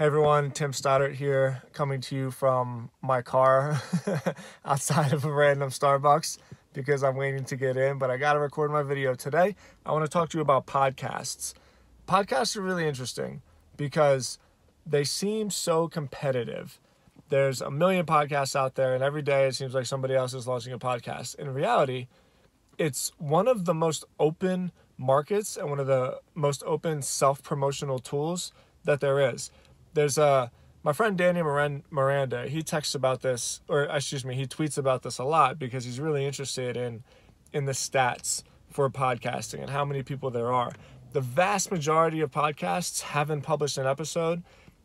Hey everyone, Tim Stoddart here, coming to you from my car outside of a random Starbucks because I'm waiting to get in, but I got to record my video today. I want to talk to you about podcasts. Podcasts are really interesting because they seem so competitive. There's a million podcasts out there, and every day it seems like somebody else is launching a podcast. In reality, it's one of the most open markets and one of the most open self promotional tools that there is there's a my friend Danny Miranda. He texts about this, or excuse me, he tweets about this a lot because he's really interested in in the stats for podcasting and how many people there are. The vast majority of podcasts haven't published an episode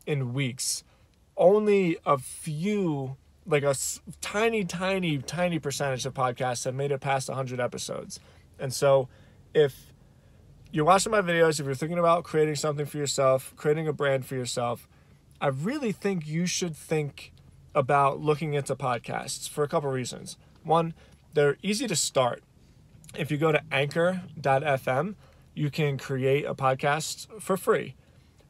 in weeks. Only a few, like a tiny, tiny, tiny percentage of podcasts have made it past 100 episodes. And so, if you're watching my videos, if you're thinking about creating something for yourself, creating a brand for yourself, I really think you should think about looking into podcasts for a couple reasons. One, they're easy to start. If you go to anchor.fm, you can create a podcast for free.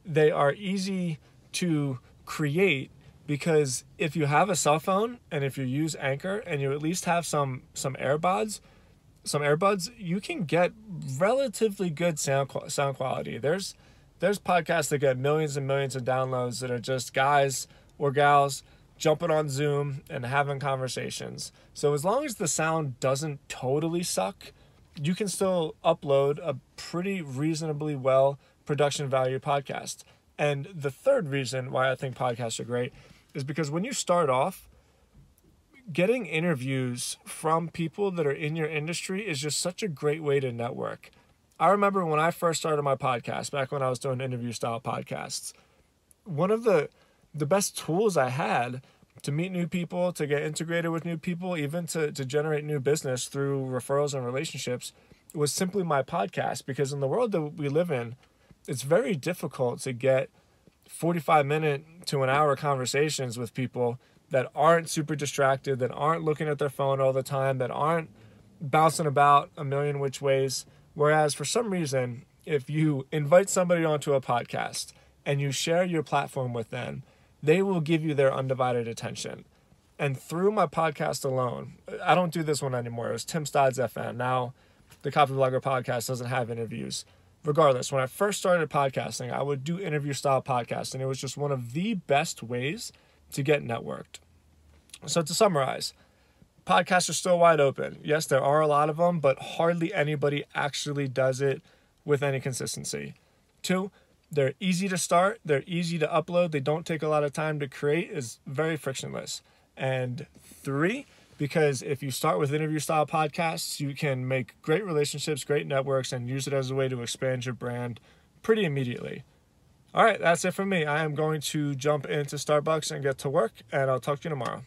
They are easy to create because if you have a cell phone and if you use Anchor and you at least have some some AirPods, some earbuds, you can get relatively good sound sound quality. There's there's podcasts that get millions and millions of downloads that are just guys or gals jumping on Zoom and having conversations. So as long as the sound doesn't totally suck, you can still upload a pretty reasonably well production value podcast. And the third reason why I think podcasts are great is because when you start off, getting interviews from people that are in your industry is just such a great way to network. I remember when I first started my podcast, back when I was doing interview style podcasts, one of the the best tools I had to meet new people, to get integrated with new people, even to, to generate new business through referrals and relationships was simply my podcast. Because in the world that we live in, it's very difficult to get 45 minute to an hour conversations with people that aren't super distracted, that aren't looking at their phone all the time, that aren't bouncing about a million which ways Whereas for some reason, if you invite somebody onto a podcast and you share your platform with them, they will give you their undivided attention. And through my podcast alone, I don't do this one anymore. It was Tim Stodds FM. Now, the Copyblogger podcast doesn't have interviews. Regardless, when I first started podcasting, I would do interview style podcasting. It was just one of the best ways to get networked. So, to summarize, podcasts are still wide open. Yes, there are a lot of them, but hardly anybody actually does it with any consistency. Two, they're easy to start, they're easy to upload, they don't take a lot of time to create, is very frictionless. And three, because if you start with interview style podcasts, you can make great relationships, great networks, and use it as a way to expand your brand pretty immediately. All right, that's it from me. I am going to jump into Starbucks and get to work, and I'll talk to you tomorrow.